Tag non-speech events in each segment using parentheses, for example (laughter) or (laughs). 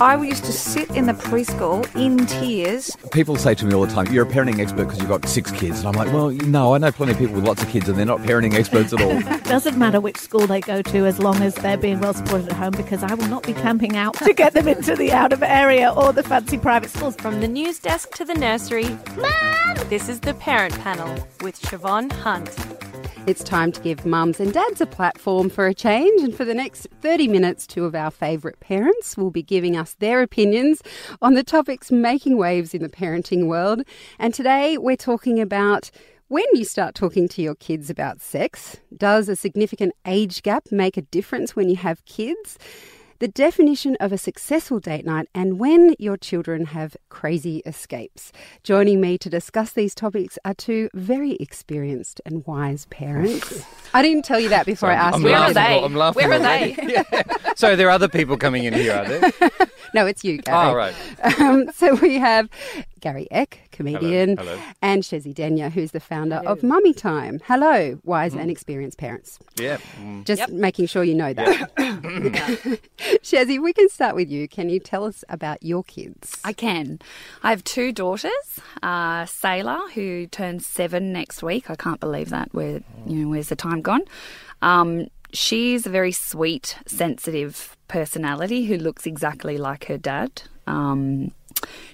I used to sit in the preschool in tears. People say to me all the time, "You're a parenting expert because you've got six kids," and I'm like, "Well, no, I know plenty of people with lots of kids, and they're not parenting experts at all." (laughs) Doesn't matter which school they go to as long as they're being well supported at home because I will not be camping out to get them into the out of area or the fancy private schools. From the news desk to the nursery, Mom! This is the Parent Panel with Shevonne Hunt. It's time to give mums and dads a platform for a change, and for the next 30 minutes, two of our favourite parents will be giving us their opinions on the topics making waves in the parenting world. And today we're talking about when you start talking to your kids about sex. Does a significant age gap make a difference when you have kids? The definition of a successful date night, and when your children have crazy escapes. Joining me to discuss these topics are two very experienced and wise parents. (laughs) I didn't tell you that before Sorry, I asked I'm you. Where are they? I'm laughing Where are they? (laughs) Yeah. So there are other people coming in here, are there? (laughs) No, it's you, Gary. Oh, right. Um, so we have Gary Eck, comedian, Hello. and Shezi Denya, who's the founder of Mummy Time. Hello, wise Mm. and experienced parents. Yeah. mm. Just making sure you know that. (coughs) (coughs) Shezi, we can start with you. Can you tell us about your kids? I can. I have two daughters, uh, Sailor, who turns seven next week. I can't believe that. Where you know, where's the time gone? Um, she's a very sweet, sensitive personality who looks exactly like her dad. Um,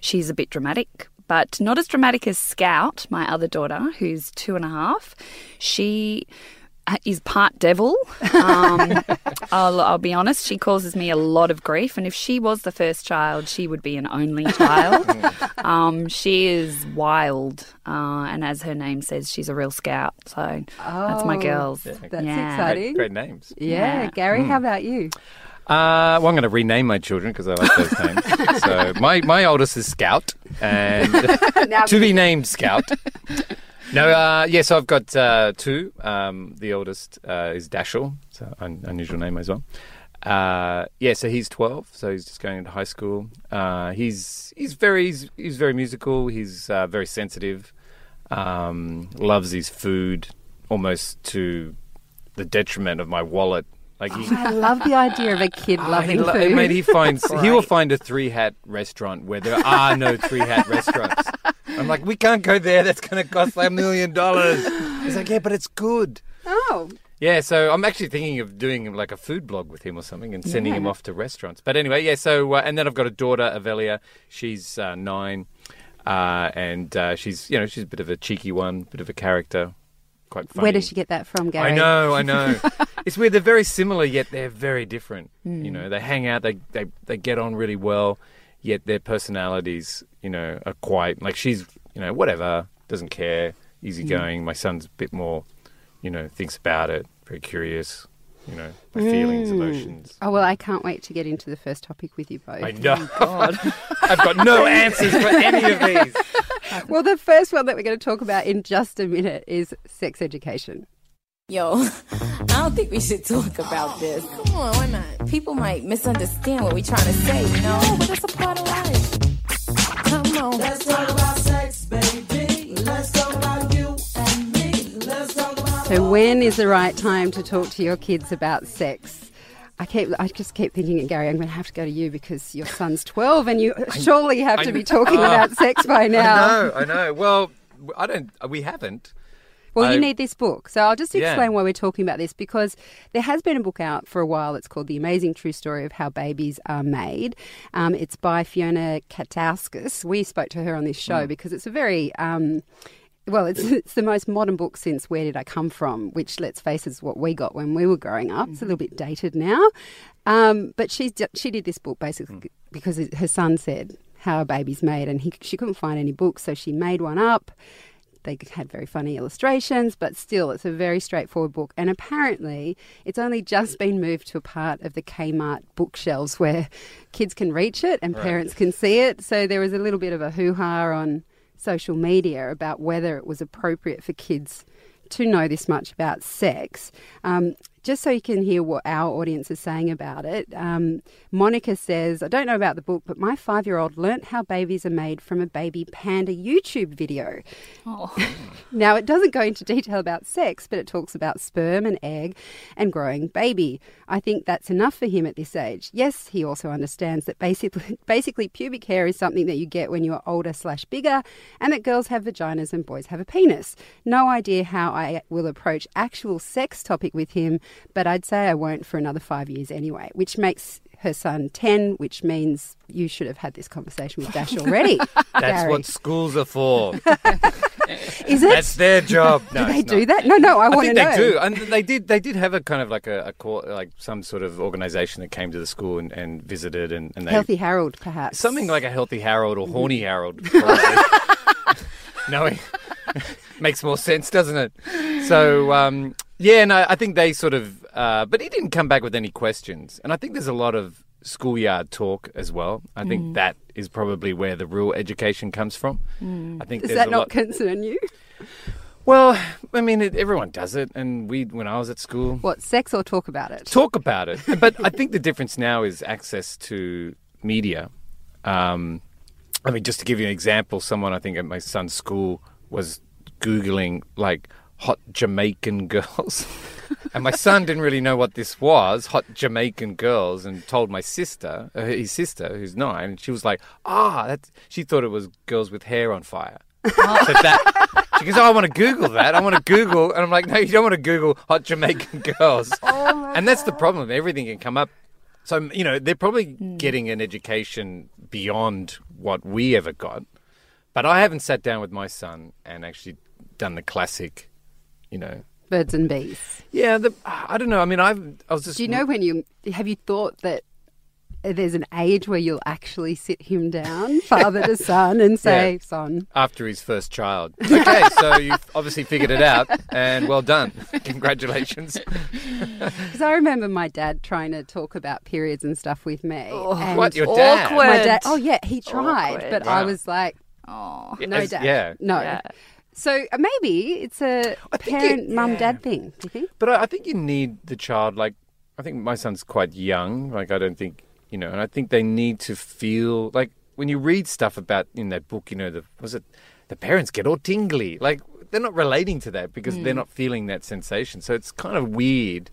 she's a bit dramatic, but not as dramatic as Scout, my other daughter, who's two and a half. She is part devil. Um, (laughs) I'll, I'll be honest, she causes me a lot of grief. And if she was the first child, she would be an only (laughs) child. um, she is wild. Uh, and as her name says, she's a real scout. So that's my Oh, girls. That's Yeah. exciting. Great, great names. Yeah, Yeah. Gary, how about you? Uh, well, I'm going to rename my children because I like those names. so my, my oldest is Scout, and (laughs) to be named Scout. No, uh, yes, I've got uh, two. Um, the oldest uh, is Dashel, so un- unusual name as well. Uh, yeah, so he's 12, so he's just going into high school. Uh, he's he's very he's, he's very musical. He's uh, very sensitive. Um, loves his food almost to the detriment of my wallet. Like he, I love the idea of a kid Oh, loving he, lo- food. Mate, he finds he will find a three hat restaurant where there are no three hat restaurants. I'm like, we can't go there. That's going to cost like a million dollars. He's like, yeah, but it's good. oh, Yeah, so I'm actually thinking of doing like a food blog with him or something and sending him off to restaurants. But anyway, yeah. So uh, and then I've got a daughter, Avelia. She's uh, nine, uh, and uh, she's you know she's a bit of a cheeky one, bit of a character, quite funny. where does she get that from, Gary? I know, I know. (laughs) it's weird. They're very similar, yet they're very different. Hmm. You know, they hang out, they, they they get on really well, yet their personalities, you know, are quite like she's, you know, whatever, doesn't care, easygoing. My son's a bit more, you know, thinks about it, very curious. You know, my feelings, mm. emotions. Oh, well, I can't wait to get into the first topic with you both. I know. god (laughs) I've got no answers for any of these. (laughs) Well, the first one that we're going to talk about in just a minute is sex education. Yo, (laughs) I don't think we should talk about this. Come on, why not? People might misunderstand what we're trying to say, you know? but it's a part of life. Come on. Let's talk about sex, baby. So, when is the right time to talk to your kids about sex? I keep, I just keep thinking, Gary, I'm going to have to go to you because your son's 12 and you (laughs) surely have I to be talking Ah. about sex by (laughs) now. I know, I know. Well, I don't. We haven't. Well, I- you need this book. So I'll just Yeah. explain why we're talking about this because there has been a book out for a while. It's called The Amazing True Story of How Babies Are Made. Um, it's by Fiona Katauskas. We spoke to her on this show because it's a very. Um, well, it's, (laughs) it's the most modern book since Where Did I Come From, which, let's face it, is what we got when we were growing up. It's a little bit dated now. Um, but she's, she did this book basically because it- her son said how a baby's made and he, she couldn't find any books, so she made one up they had very funny illustrations, but still, it's a very straightforward book. And apparently, it's only just been moved to a part of the Kmart bookshelves where kids can reach it and parents can see it. So there was a little bit of a hoo ha on social media about whether it was appropriate for kids to know this much about sex. Um, just so you can hear what our audience is saying about it, um, Monica says, I don't know about the book, but my five year old learnt how babies are made from a baby panda YouTube video. Oh. (laughs) Now, it doesn't go into detail about sex, but it talks about sperm and egg and growing baby. I think that's enough for him at this age. Yes, he also understands that basically, (laughs) basically pubic hair is something that you get when you are older slash bigger, and that girls have vaginas and boys have a penis. No idea how I will approach actual sex topic with him, but I'd say I won't for another five years anyway, which makes her son 10, which means you should have had this conversation with Dash already. (laughs) That's Gary. what schools are for. (laughs) Is it? That's their job. No, do they do that? No, no, I, I want to think know. they do, and they did. They did have a kind of like a, a like some sort of organisation that came to the school and, and visited, and, and they Healthy Harold, perhaps. something like a healthy Harold or mm-hmm. horny Harold. (laughs) probably. Makes more sense, doesn't it? So um, yeah, no, I think they sort of, uh, but he didn't come back with any questions, and I think there's a lot of schoolyard talk as well. I think Mm. that is probably where the real education comes from. I think Does that not lot. concern you? well, I mean, it, everyone does it, and we, when I was at school, What, sex or talk about it? talk about it. But I think the difference now is access to media. Um, I mean, just to give you an example, someone I think at my son's school was Googling like hot Jamaican (laughs) girls. and my son didn't really know what this was, hot Jamaican girls, and told my sister, uh, his sister, who's nine, and she was like, ah, that's, she thought it was girls with hair on fire. so that, she goes, oh, I want to Google that. I want to Google. And I'm like, no, you don't want to Google hot Jamaican (laughs) girls. and that's the problem. Everything can come up. So, you know, they're probably getting an education beyond what we ever got. But I haven't sat down with my son and actually done the classic, you know. Birds and bees. Yeah, the, I don't know. I mean, I've, I was just. Do you know when you have you thought that there's an age where you'll actually sit him down, (laughs) father to son, and say, Yeah. "Son, After his first child. (laughs) Okay, so you've obviously figured it out, and well done. Congratulations. (laughs) Because I remember my dad trying to talk about periods and stuff with me. Oh, and What, your dad? Awkward. My dad. Oh yeah, he tried, Awkward. but I was like, Oh. no, As- dad. yeah. no. Yeah. So uh, maybe it's a parent, it- mum, yeah. dad thing. Do you think? But I, I think you need the child. Like, I think my son's quite young. Like, I don't think you know, and I think they need to feel like when you read stuff about in that book. You know, the was it the parents get all tingly. Like, they're not relating to that because they're not feeling that sensation. So it's kind of weird.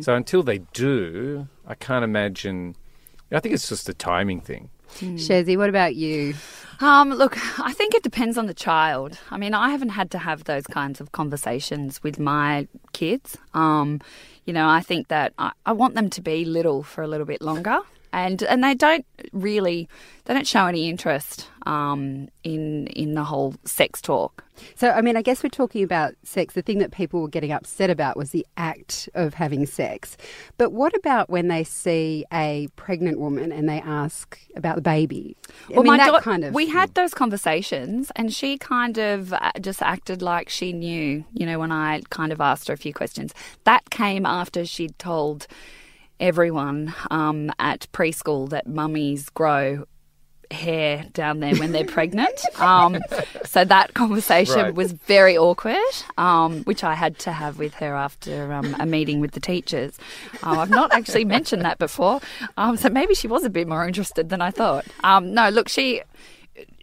So until they do, I can't imagine. I think it's just a timing thing. Shezi, what about you? Um, look, I think it depends on the child. I mean, I haven't had to have those kinds of conversations with my kids. Um, you know, I think that I, I want them to be little for a little bit longer. And and they don't really they don't show any interest um, in in the whole sex talk. So, I mean, I guess we're talking about sex. The thing that people were getting upset about was the act of having sex. But what about when they see a pregnant woman and they ask about the baby? I mean, that daugh- kind of. we had those conversations, and she kind of uh, just acted like she knew. You know, when I kind of asked her a few questions, that came after she'd told everyone um, at preschool that mummies grow hair down there when they're pregnant. (laughs) Um, so that conversation Right. was very awkward, um, which I had to have with her after um, a meeting with the teachers. Um, I've not actually mentioned that before, um, so maybe she was a bit more interested than I thought. Um, no, look, she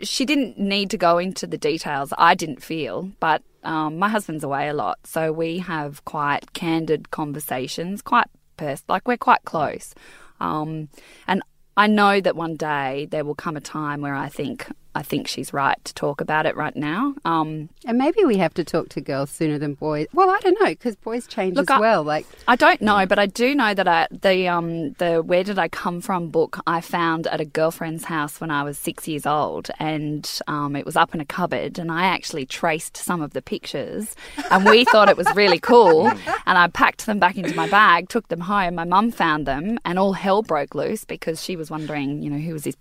she didn't need to go into the details. I didn't feel, but um, my husband's away a lot, so we have quite candid conversations, quite pers- like we're quite close. Um, and I know that one day there will come a time where I think I think she's right to talk about it right now. Um, and maybe we have to talk to girls sooner than boys. Well, I don't know because boys change Look, as I- well. Like, I don't know, but I do know that I, the um, the Where Did I Come From book I found at a girlfriend's house when I was six years old, and um, it was up in a cupboard, and I actually traced some of the pictures, and we (laughs) thought it was really cool, and I packed them back into my bag, took them home. My mum found them, and all hell broke loose because she was wondering, you know, who was this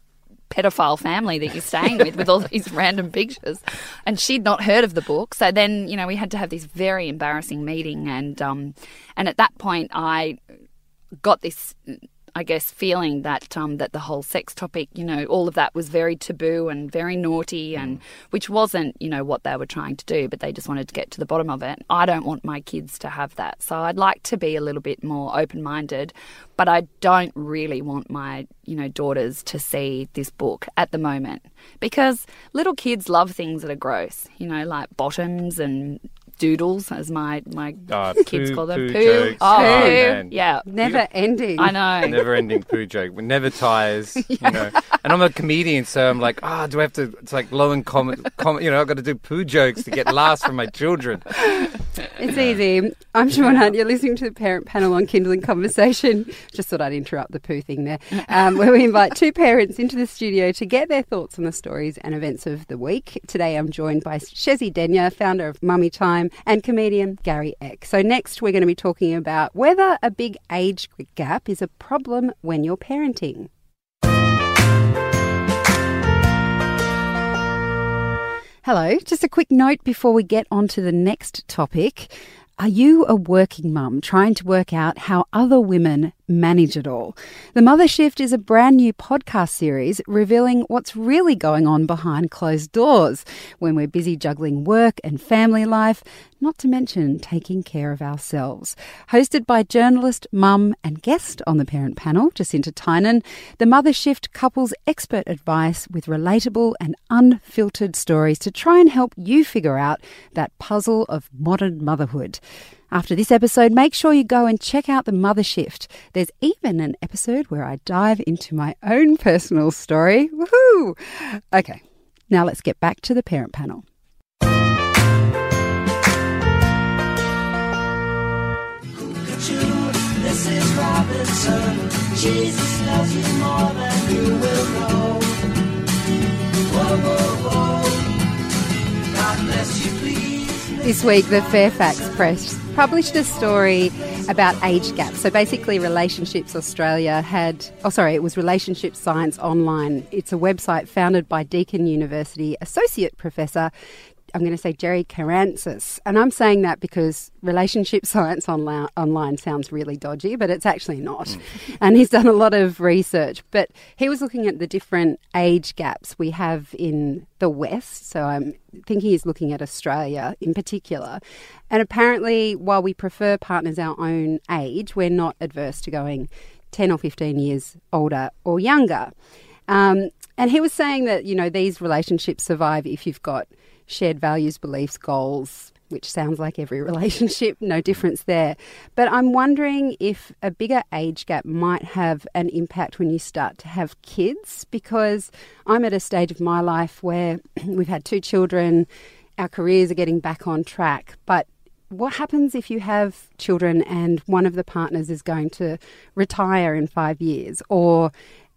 pedophile family that you're staying with with all (laughs) these random pictures. And she'd not heard of the book. So then you know we had to have this very embarrassing meeting. And um and at that point I got this I guess, feeling that um, that the whole sex topic, you know, all of that was very taboo and very naughty, and which wasn't, you know, what they were trying to do, but they just wanted to get to the bottom of it. I don't want my kids to have that, so I'd like to be a little bit more open minded, but I don't really want my, you know, daughters to see this book at the moment because little kids love things that are gross, you know, like bottoms and doodles, as my my Oh, kids poo- call them. poo Poo. jokes. Oh, Oh, poo. man. Yeah. Never ending. I know. (laughs) Never ending poo joke. Never tires, (laughs) you know. And I'm a comedian, so I'm like, ah, do I have to? It's like low and comment, comment. You know, I've got to do poo jokes to get laughs from my children. It's easy. I'm Shevonne Hunt. You're listening to the parent panel on Kinderling Conversation. Just thought I'd interrupt the poo thing there, um, where we invite two parents into the studio to get their thoughts on the stories and events of the week. Today I'm joined by Shezi Denya, founder of Mummy Time, and comedian Gary Eck. So next we're going to be talking about whether a big age gap is a problem when you're parenting. Hello, just a quick note before we get on to the next topic. Are you a working mum trying to work out how other women manage it all? The Mother Shift is a brand new podcast series revealing what's really going on behind closed doors when we're busy juggling work and family life, not to mention taking care of ourselves. Hosted by journalist, mum, and guest on the parent panel, Jacinta Tynan, the Mother Shift couples expert advice with relatable and unfiltered stories to try and help you figure out that puzzle of modern motherhood. After this episode, make sure you go and check out the Mother Shift. There's even an episode where I dive into my own personal story. Woohoo! Okay, now let's get back to the parent panel. Robinson. Jesus loves you more than you will know. This week, the Fairfax Press published a story about age gaps. So basically, Relationships Australia had, oh, sorry, it was Relationship Science Online. It's a website founded by Deakin University Associate Professor. I'm going to say Jerry Karantzas. And I'm saying that because relationship (laughs) science online, online sounds really dodgy, but it's actually not. (laughs) And he's done a lot of research. But he was looking at the different age gaps we have in the West. So I'm thinking he's looking at Australia in particular. And apparently, while we prefer partners our own age, we're not adverse to going 10 or 15 years older or younger. Um, and he was saying that, you know, these relationships survive if you've got shared values, beliefs, goals, which sounds like every (laughs) relationship, no difference there. But I'm wondering if a bigger age gap might have an impact when you start to have kids, because I'm at a stage of my life where (clears throat) we've had two children, our careers are getting back on track, but what happens if you have children and one of the partners is going to retire in five years or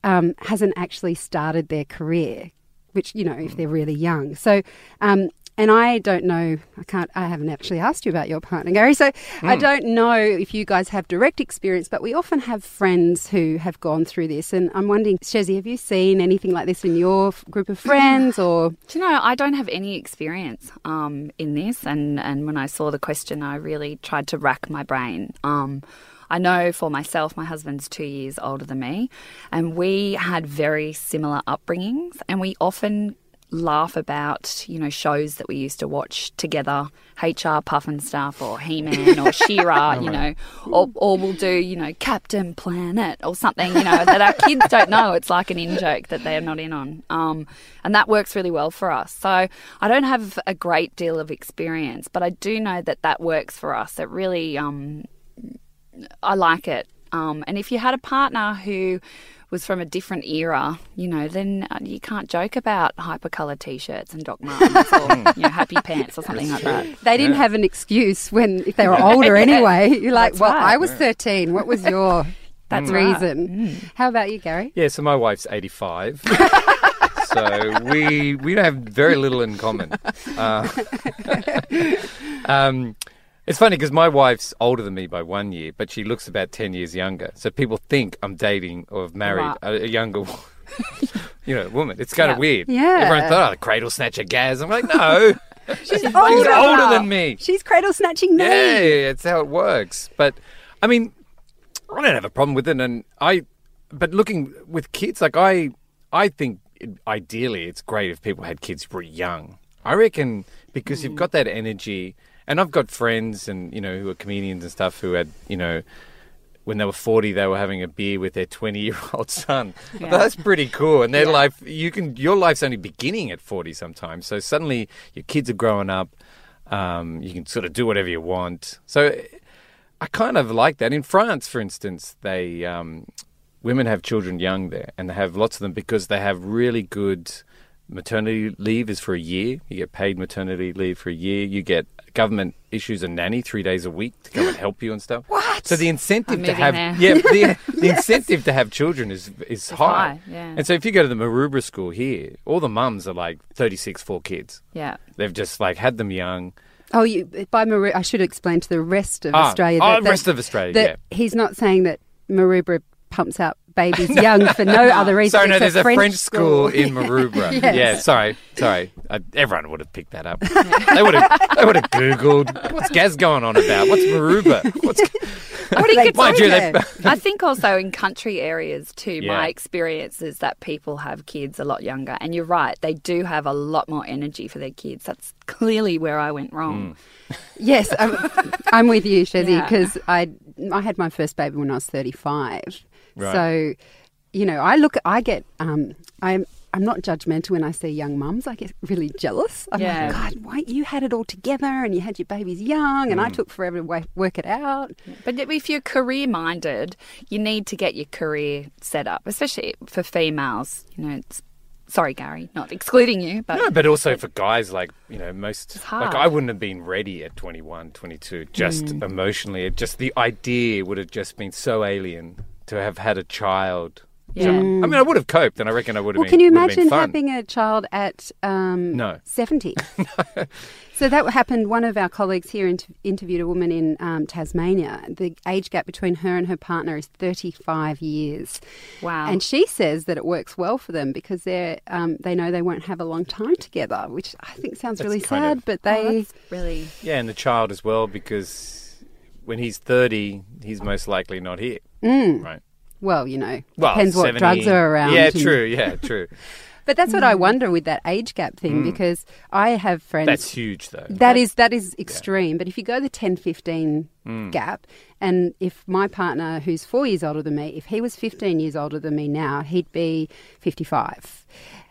um, hasn't actually started their career? Which you know if they're really young. So, um, and I don't know. I can't. I haven't actually asked you about your partner, Gary. So I don't know if you guys have direct experience, but we often have friends who have gone through this. And I'm wondering, Shazzy, have you seen anything like this in your group of friends (sighs) or? Do you know, I don't have any experience um, in this, and, and when I saw the question, I really tried to rack my brain. Um, I know for myself, my husband's two years older than me, and we had very similar upbringings, and we often laugh about you know shows that we used to watch together H.R. Pufnstuf or he-man or (laughs) she-ra you know or, or we'll do you know captain planet or something you know that our kids don't know. It's like an in-joke that they're not in on. Um, and that works really well for us. So i don't have a great deal of experience but i do know that that works for us. It really um, I like it. Um, and if you had a partner who was from a different era, you know, then uh, you can't joke about hypercolour t-shirts and Doc Martens or (laughs) you know, happy pants or something like that. They didn't have an excuse when if they were older (laughs) anyway. (laughs) You're like, That's well, right. I was 13. What was your That's right. reason? How about you, Gary? Yeah, so my wife's 85. so we we have very little in common. Uh, um, it's funny because my wife's older than me by one year, but she looks about 10 years younger. So people think I'm dating or have married Right. a, a younger (laughs) you know, woman. It's kind of weird. Yeah. Everyone thought, oh, cradle snatcher Gaz. I'm like, no. (laughs) She's She's older than me. She's cradle snatching me. Yeah, it's how it works. But I mean, I don't have a problem with it, and I but looking with kids, like I, I think ideally it's great if people had kids pretty young. I reckon because you've mm. got that energy, and I've got friends and you know who are comedians and stuff who had you know when they were 40 they were having a beer with their 20 year old (laughs) son. Yeah. that's pretty cool. And their life you can your life's only beginning at 40 sometimes. So suddenly your kids are growing up um, you can sort of do whatever you want. So i kind of like that. In france for instance they um, women have children young there and they have lots of them because they have really good maternity leave is for a year. You get paid maternity leave for a year. You get government issues a nanny three days a week to come and help you and stuff (gasps) what so the incentive I'm to have yeah the, (laughs) the incentive to have children is is high. high, yeah. and so if you go to the Maroubra school here all the mums are like 36 four kids Yeah. they've just like had them young Oh, you, by Maru, I should explain to the rest of Ah, Australia. oh, that, that- rest of Australia, that He's not saying that Maroubra pumps out babies young for no (laughs) other reason. Sorry, no, It's there's a French, school, (laughs) in Maroubra. Yes. Yeah, sorry, sorry. I, everyone would have picked that up. they would have. They would have googled what's Gaz going on about. What's Maroubra? What's I think it's Mind you, they- (laughs) I think also in country areas too, Yeah. my experience is that people have kids a lot younger. And you're right, they do have a lot more energy for their kids. That's clearly where I went wrong. Hmm. Yes, I'm, I'm with you, Shezzy, Yeah. because I I had my first baby when I was 35. Right. So, you know, I look, I get, um, I'm. I'm not judgmental when I see young mums. I get really jealous. I'm Yeah. like, God, why you had it all together and you had your babies young, and I took forever to work it out. But if you're career minded, you need to get your career set up, especially for females. You know, it's, sorry, Gary, not excluding you, but No, but also for guys, like, you know, most. hard. Like, I wouldn't have been ready at 21, 22, just Mm. emotionally. It just the idea would have just been so alien to have had a child. Yeah. I mean, I would have coped, and I reckon I would have Well, been. can you would have been imagine having a child at um, No. 70? (laughs) (laughs) so that happened. One of our colleagues here inter- interviewed a woman in um, Tasmania. The age gap between her and her partner is 35 years. wow. And she says that it works well for them because they're, um, they know they won't have a long time together, which I think sounds That's really sad, of- but Oh, they. that's really Yeah, and the child as well, because when he's 30, he's most likely not here. Mm. Right. Well, you know, Well, depends what drugs are around. Yeah, and- true. Yeah, true. (laughs) But that's what I wonder with that age gap thing because I have friends. Mm. That's huge, though. That is that is extreme. But if you go the 10 15 Mm. gap, and if my partner, who's four years older than me, if he was 15 years older than me now, he'd be 55,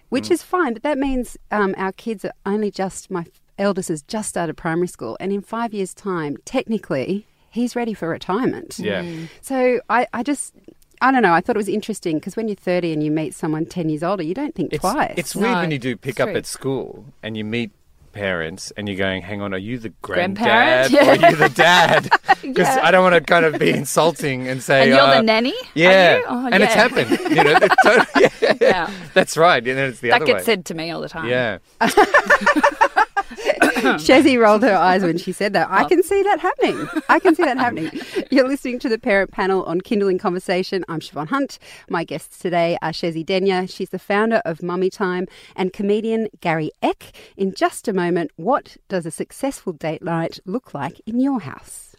which Mm. is fine. But that means um, our kids are only just, my eldest has just started primary school. And in five years' time, technically, he's ready for retirement. Yeah. So I, I just. I don't know. I thought it was interesting because when you're 30 and you meet someone 10 years older, you don't think It's, twice. it's weird No, when you do pick up true. at school and you meet parents and you're going, hang on, are you the Grandparent? granddad or are you the dad? (laughs) Because I don't want to kind of be insulting and say, and you're uh, the nanny. Are Yeah, you? Oh, and it's happened. You know, (laughs) totally- yeah, Yeah. that's right. And then it's the That other gets way. said to me all the time. Yeah, (laughs) (laughs) Shezzy rolled her eyes when she said that. I can see that happening. I can see that happening. (laughs) You're listening to the Parent Panel on Kinderling Conversation. I'm Shevonne Hunt. My guests today are Shezzy Denya. She's the founder of Mummy Time and comedian Gary Eck. In just a moment, what does a successful date night look like in your house?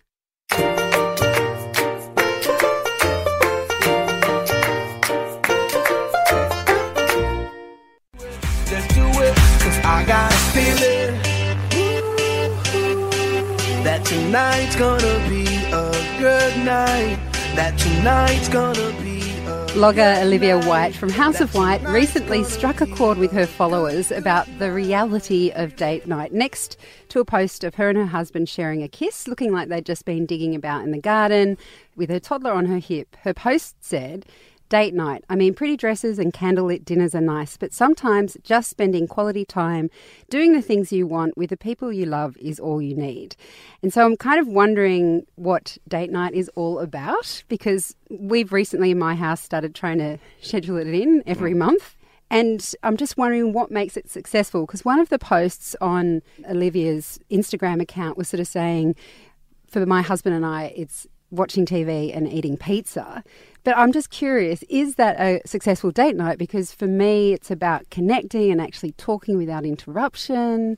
Tonight's gonna be a good night. That tonight's gonna be a Blogger Olivia White from House of White recently struck a chord with her followers about the reality of date night. Next to a post of her and her husband sharing a kiss, looking like they'd just been digging about in the garden with her toddler on her hip, her post said, Date night. I mean, pretty dresses and candlelit dinners are nice, but sometimes just spending quality time doing the things you want with the people you love is all you need. And so I'm kind of wondering what date night is all about because we've recently in my house started trying to schedule it in every mm. month. And I'm just wondering what makes it successful because one of the posts on Olivia's Instagram account was sort of saying, for my husband and I, it's watching TV and eating pizza. But I'm just curious, is that a successful date night? Because for me, it's about connecting and actually talking without interruption.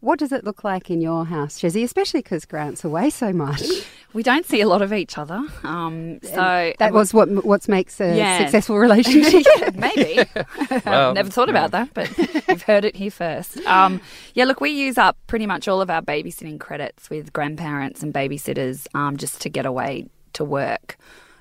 What does it look like in your house, Jezzy? Especially because Grant's away so much. (laughs) We don't see a lot of each other. Um, so That was what what makes a Yeah. successful (laughs) relationship. Maybe. (laughs) Well, Never thought about that, but you've heard it here first. Um, yeah, look, we use up pretty much all of our babysitting credits with grandparents and babysitters um, just to get away to work.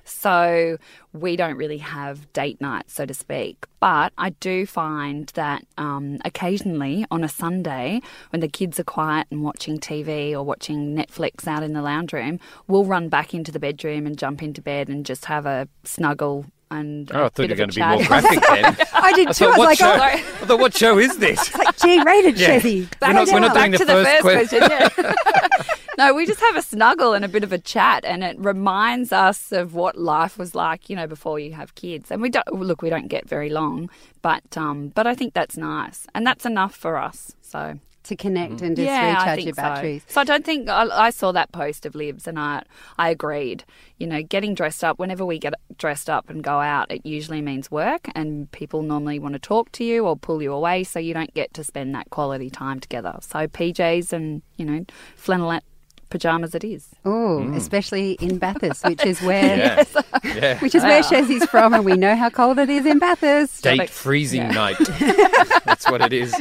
So we don't really have date night, so to speak. But I do find that um, occasionally on a Sunday, when the kids are quiet and watching TV or watching Netflix out in the lounge room, we'll run back into the bedroom and jump into bed and just have a snuggle and Oh, I a thought you were going to be more (laughs) graphic then. I did too. I thought, was what like, show? oh, I thought, what show is this? It's like G-rated, (laughs) Yeah. Jezzy. We're not, we're not doing back the to the first, first question. question. yeah. (laughs) no, we just have a snuggle and a bit of a chat, and it reminds us of what life was like, you know, before you have kids. And we don't look, we don't get very long, but um, but I think that's nice, and that's enough for us. So to connect and just yeah, I recharge think your batteries. So. so I don't think I, I saw that post of Liv's, and I I agreed. You know, getting dressed up. Whenever we get dressed up and go out, it usually means work, and people normally want to talk to you or pull you away, so you don't get to spend that quality time together. So PJs and you know flannelette pajamas it is. Oh, especially in (laughs) Bathurst, which is where Yeah. (laughs) yeah. (laughs) which is where Shezzy's from, and we know how cold it is in Bathurst. Date freezing night. That's what it is.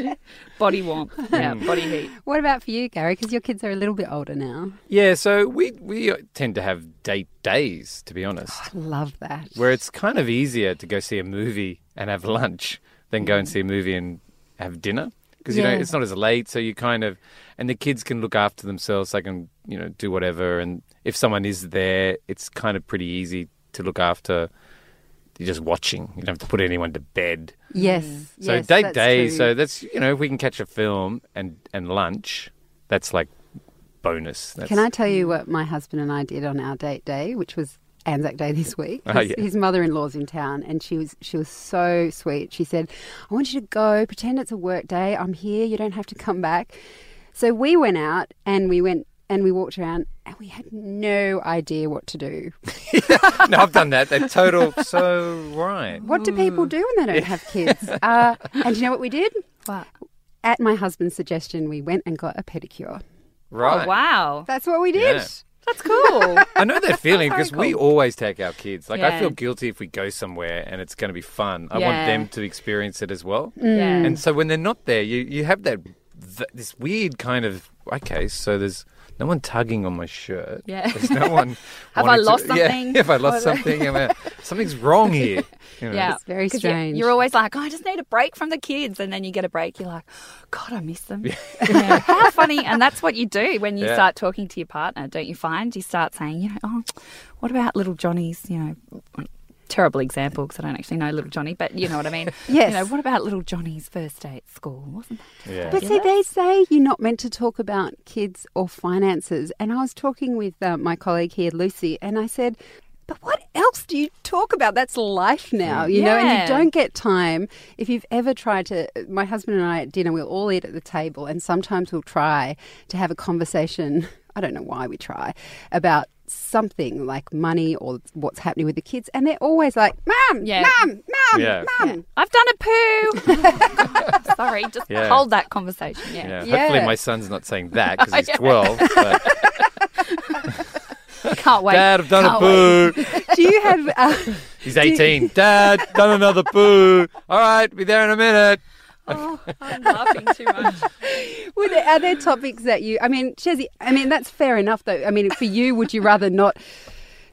Body warmth, mm. yeah, body heat. What about for you, Gary? Because your kids are a little bit older now. Yeah, so we we tend to have date days, to be honest, oh, Love that. where it's kind of easier to go see a movie and have lunch than go and see a movie and have dinner because you know it's not as late, so you kind of and the kids can look after themselves. They can you know do whatever, and if someone is there, it's kind of pretty easy to look after. You're just watching. You don't have to put anyone to bed. Yes. Mm. So yes, date day. true. So that's you know if we can catch a film and and lunch, that's like bonus. That's, Can I tell you what my husband and I did on our date day, which was Anzac Day this week? Oh, His, yeah. his mother-in-law's in town, and she was she was so sweet. She said, "I want you to go. Pretend it's a work day. I'm here. You don't have to come back." So we went out and we went and we walked around, and we had no idea what to do. (laughs) no, I've done that. They're total. So right. What do people do when they don't have kids? Uh, and you know what we did? What? At my husband's suggestion, we went and got a pedicure. Right. Oh wow, That's what we did. Yeah. that's cool. I know that feeling because we always take our kids. Like I feel guilty if we go somewhere and it's going to be fun. I want them to experience it as well. yeah. And so when they're not there, you you have that th- this weird kind of okay. So there's no one tugging on my shirt. Yeah. There's no one. (laughs) Have wanting I to- lost yeah, something? (laughs) Have I lost something? I mean, something's wrong here. You know. Yeah, It's very 'Cause you- strange. You're always like, oh, I just need a break from the kids, and then you get a break. You're like, God, I miss them. Yeah. (laughs) How funny! And that's what you do when you Yeah. start talking to your partner, don't you find? You start saying, you know, oh, what about little Johnny's? You know, terrible example because I don't actually know little Johnny, but you know what I mean. (laughs) Yes. You know, what about little Johnny's first day at school? Wasn't that? Yeah. But see, they say you're not meant to talk about kids or finances. And I was talking with uh, my colleague here, Lucy, and I said, but what else do you talk about? That's life now, you know, and you don't get time. If you've ever tried to, my husband and I at dinner, we'll all eat at the table, and sometimes we'll try to have a conversation. (laughs) I don't know why we try about something like money or what's happening with the kids, and they're always like, "Mum, Yeah. mum, mum, Yeah. mum." I've done a poo. (laughs) (laughs) Sorry, just Yeah. hold that conversation. Yeah. Yeah. Yeah. Hopefully, my son's not saying that because he's (laughs) 12. But, Can't wait. Dad, I've done Can't a wait. poo. Do you have? Uh, He's 18. Dad, done another poo. All right, be there in a minute. Oh, I'm laughing too much. (laughs) There, are there topics that you? I mean, Shezzy. I mean, that's fair enough, though. I mean, for you, would you rather not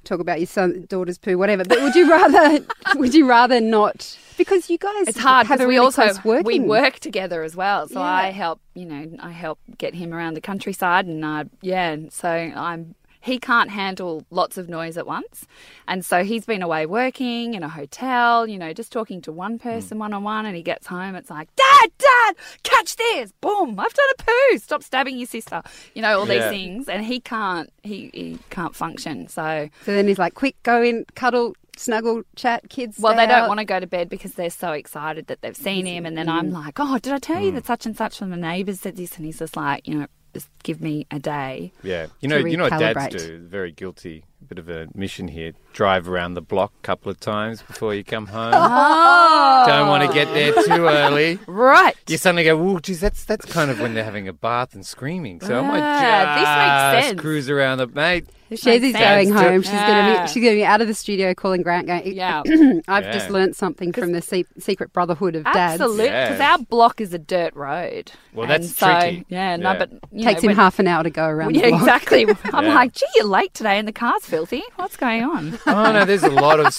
talk about your son, daughter's poo, whatever? But would you rather? (laughs) would you rather not? Because you guys, It's hard because a we really also working. we work together as well. So Yeah. I help, you know, I help get him around the countryside, and uh, yeah, and so I'm. He can't handle lots of noise at once, and so he's been away working in a hotel. You know, just talking to one hmm. person one on one, and he gets home. It's like, Dad, Dad, catch this! Boom! I've done a poo. Stop stabbing your sister. You know all Yeah. these things, and he can't. He he can't function. So So then he's like, "Quick, go in, cuddle, snuggle, chat, kids." Well, stay they don't want to go to bed because they're so excited that they've seen him. And then I'm like, oh, did I tell you hmm. that such and such from the neighbours said this? And he's just like, you know, just give me a day. Yeah, you know, you know what dads do. Very guilty. Bit of a mission here. Drive around the block a couple of times before you come home. (laughs) Oh. Don't want to get there too early. Right. You suddenly go, "Ooh, geez, that's that's kind of when they're having a bath and screaming." So I might Ah, this makes just sense. cruise around the mate. This Shazzy's going home. She's gonna be she's gonna be out of the studio calling Grant going. Yeah. (clears throat) I've Yeah. just learnt something from the se- secret brotherhood of dads. Absolutely, because Yeah. our block is a dirt road. Well, And that's so, tricky. Yeah, no, Yeah. but you Takes know, him when- half an hour to go around. Yeah, the block. exactly. (laughs) I'm Yeah. like, gee, you're late today, and the car's filthy. What's going on? (laughs) Oh no, there's a lot of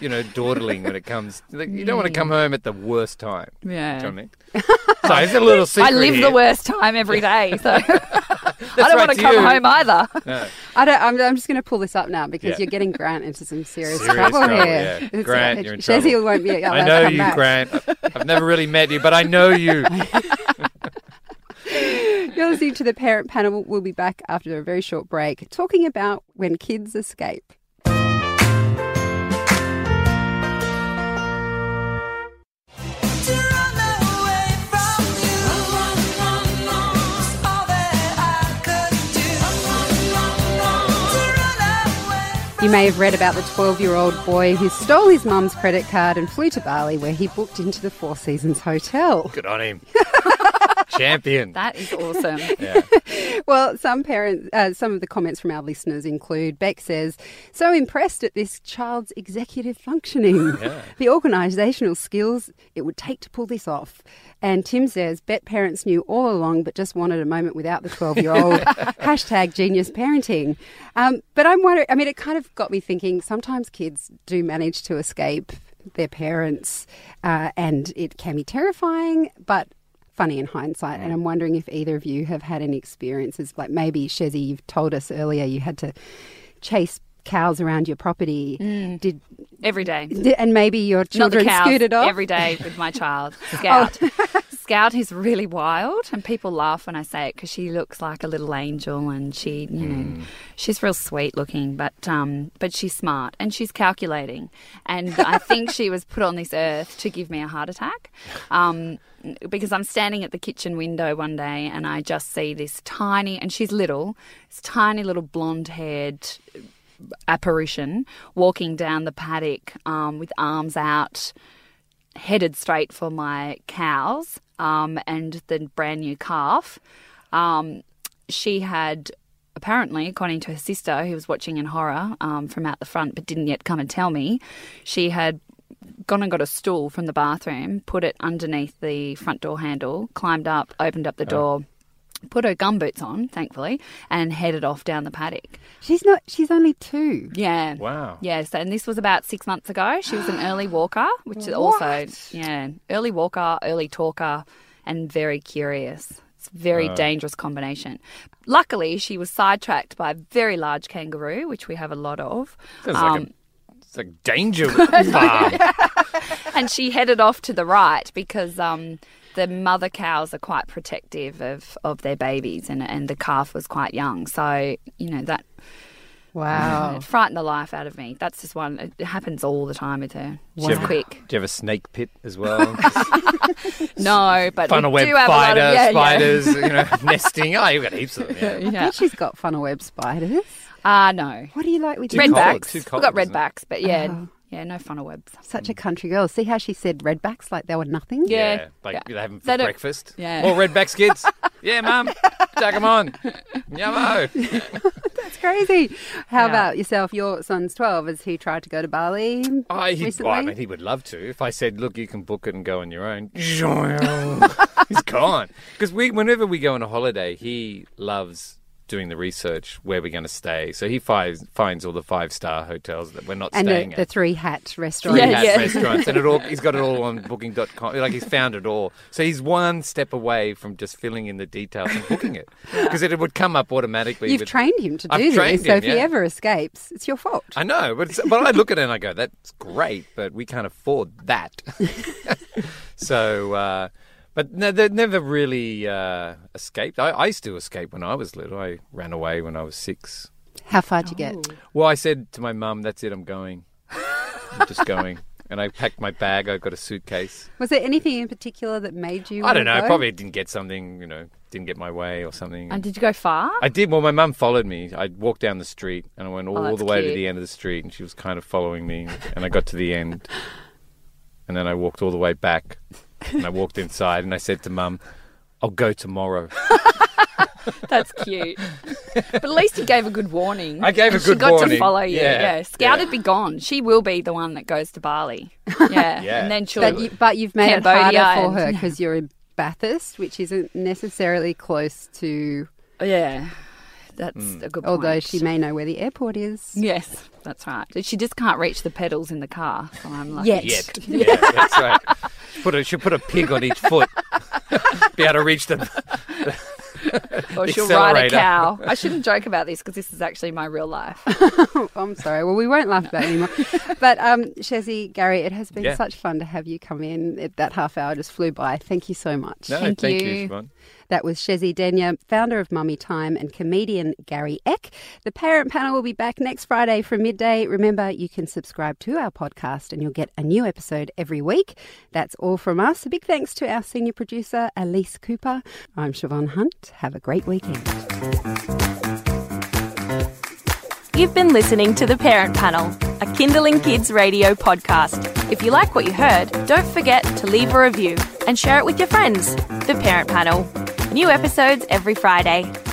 you know dawdling when it comes. Like, you don't want to come home at the worst time. Yeah. Do you know what I mean? So it's a little (laughs) secret. I live here. the worst time every day, so (laughs) I don't right want to to come you. home either. No. I don't, I'm, I'm just going to pull this up now because Yeah. you're getting Grant into some serious, Serious trouble, trouble, here. yeah. It's- Grant, uh, you're in Shazzy trouble. won't be allowed I to know come you, back. Grant. I've never really met you, but I know you. You're listening to the Parent Panel. We'll be back after a very short break talking about when kids escape. You may have read about the 12 year old boy who stole his mum's credit card and flew to Bali, where he booked into the Four Seasons Hotel. Good on him. (laughs) Champion. (laughs) That is awesome. Yeah. (laughs) Well, some parents, uh, some of the comments from our listeners include Beck says, so impressed at this child's executive functioning, Yeah. the organisational skills it would take to pull this off. And Tim says, bet parents knew all along, but just wanted a moment without the 12 year old. (laughs) Hashtag genius parenting. Um, but I'm wondering, I mean, it kind of got me thinking sometimes kids do manage to escape their parents, uh, and it can be terrifying, but funny in hindsight. And mm. I'm wondering if either of you have had any experiences, like maybe Shezzy, you've told us earlier you had to chase cows around your property. Mm. Did, Every day. did and maybe your Not the children cows. scooted off Every day with my child. (laughs) Scout. Oh. (laughs) Scout is really wild, and people laugh when I say it because she looks like a little angel, and she, you know, she's real sweet looking, but um, but she's smart and she's calculating, and I think she was put on this earth to give me a heart attack. Um, because I'm standing at the kitchen window one day and I just see this tiny, and she's little, this tiny little blonde haired apparition walking down the paddock um, with arms out, headed straight for my cows um, and the brand new calf. Um, she had apparently, according to her sister, who was watching in horror um, from out the front but didn't yet come and tell me, she had gone and got a stool from the bathroom, put it underneath the front door handle, climbed up, opened up the door. Put her gumboots on, thankfully, and headed off down the paddock. She's not. She's only two. Yeah. Wow. Yes, and this was about six months ago. She was an (gasps) early walker, which is also yeah, early walker, early talker, and very curious. It's a very dangerous combination. Luckily, she was sidetracked by a very large kangaroo, which we have a lot of. Sounds like Um, a it's like danger (laughs) farm. (laughs) and she headed off to the right because um, the mother cows are quite protective of, of their babies, and and the calf was quite young, so you know that Wow. it frightened the life out of me. That's just one. It happens all the time with her. She's Wow. quick. Do you have a snake pit as well? (laughs) No, but Funnel we web do have a lot spider, of, yeah, spiders, you know, (laughs) nesting. Oh, you've got heaps of them. Yeah. Yeah. I yeah. think she's got funnel web spiders. Ah, no. What do you like with Too your cold, Redbacks. We've got isn't redbacks, but yeah, Oh. Yeah, no funnel webs. Such a country girl. See how she said redbacks like they were nothing? Yeah. like Yeah. you have them for They don't- breakfast. Yeah. More redbacks, kids. (laughs) yeah, mum. Tag them on. Yummo. (laughs) That's crazy. How Yeah. about yourself? Your son's 12. Has he tried to go to Bali I, he, recently? well, I mean, he would love to. If I said, "Look, you can book it and go on your own," (laughs) he's gone. Because we, whenever we go on a holiday, he loves doing the research where we're going to stay. So he finds finds all the five star hotels that we're not and staying the, at. the three hat restaurant. Three (laughs) Yeah, hat yeah. restaurants, and it all he's got it all on (laughs) Booking.com. Like he's found it all, so he's one step away from just filling in the details and booking it (laughs) because it would come up automatically. You've with- trained him to I've do this, so him, if he ever escapes, it's your fault. I know, but it's, but I look at it and I go, "That's great," but we can't afford that. so, uh, but no, they never really uh, escaped. I, I used to escape when I was little. I ran away when I was six. How far did you get? Well, I said to my mum, "That's it. I'm going. I'm just going." (laughs) And I packed my bag. I got a suitcase. Was there anything in particular that made you? I don't know. go? Probably didn't get something. You know, didn't get my way or something. And did you go far? I did. Well, my mum followed me. I walked down the street and I went all Oh, that's the way to the end of the street, and she was kind of following me. And I got to the end, (laughs) And then I walked all the way back and I walked inside and I said to mum, I'll go tomorrow. (laughs) That's cute. but at least you gave a good warning. I gave a good warning. She good got to follow you. Yeah, Yeah. Scout yeah. be gone. She will be the one that goes to Bali. Yeah. (laughs) Yeah. And then she'll. But, you, but you've made Cambodia it harder for her (laughs) because you're in Bathurst, which isn't necessarily close to. yeah. That's a good point. Although she may know where the airport is. Yes, that's right. She just can't reach the pedals in the car. So I'm like, Yet. Yet. (laughs) Yeah, that's right. Put a, she'll put a pig on each foot. (laughs) Be able to reach them. (laughs) or she'll ride a cow. I shouldn't joke about this because this is actually my real life. I'm sorry. Well, we won't laugh about it anymore. but um, Shezi, Gary, it has been Yeah. such fun to have you come in. It, that half hour just flew by. Thank you so much. No, Thank thank, you. you, Shevonne. That was Shezi Denya, founder of Mummy Time, and comedian Gary Eck. The parent panel will be back next Friday from midday. Remember, you can subscribe to our podcast and you'll get a new episode every week. That's all from us. A big thanks to our senior producer, Elise Cooper. I'm Shevonne Hunt. Have a great weekend. You've been listening to The Parent Panel, a Kinderling Kids radio podcast. If you like what you heard, don't forget to leave a review and share it with your friends. The Parent Panel. New episodes every Friday.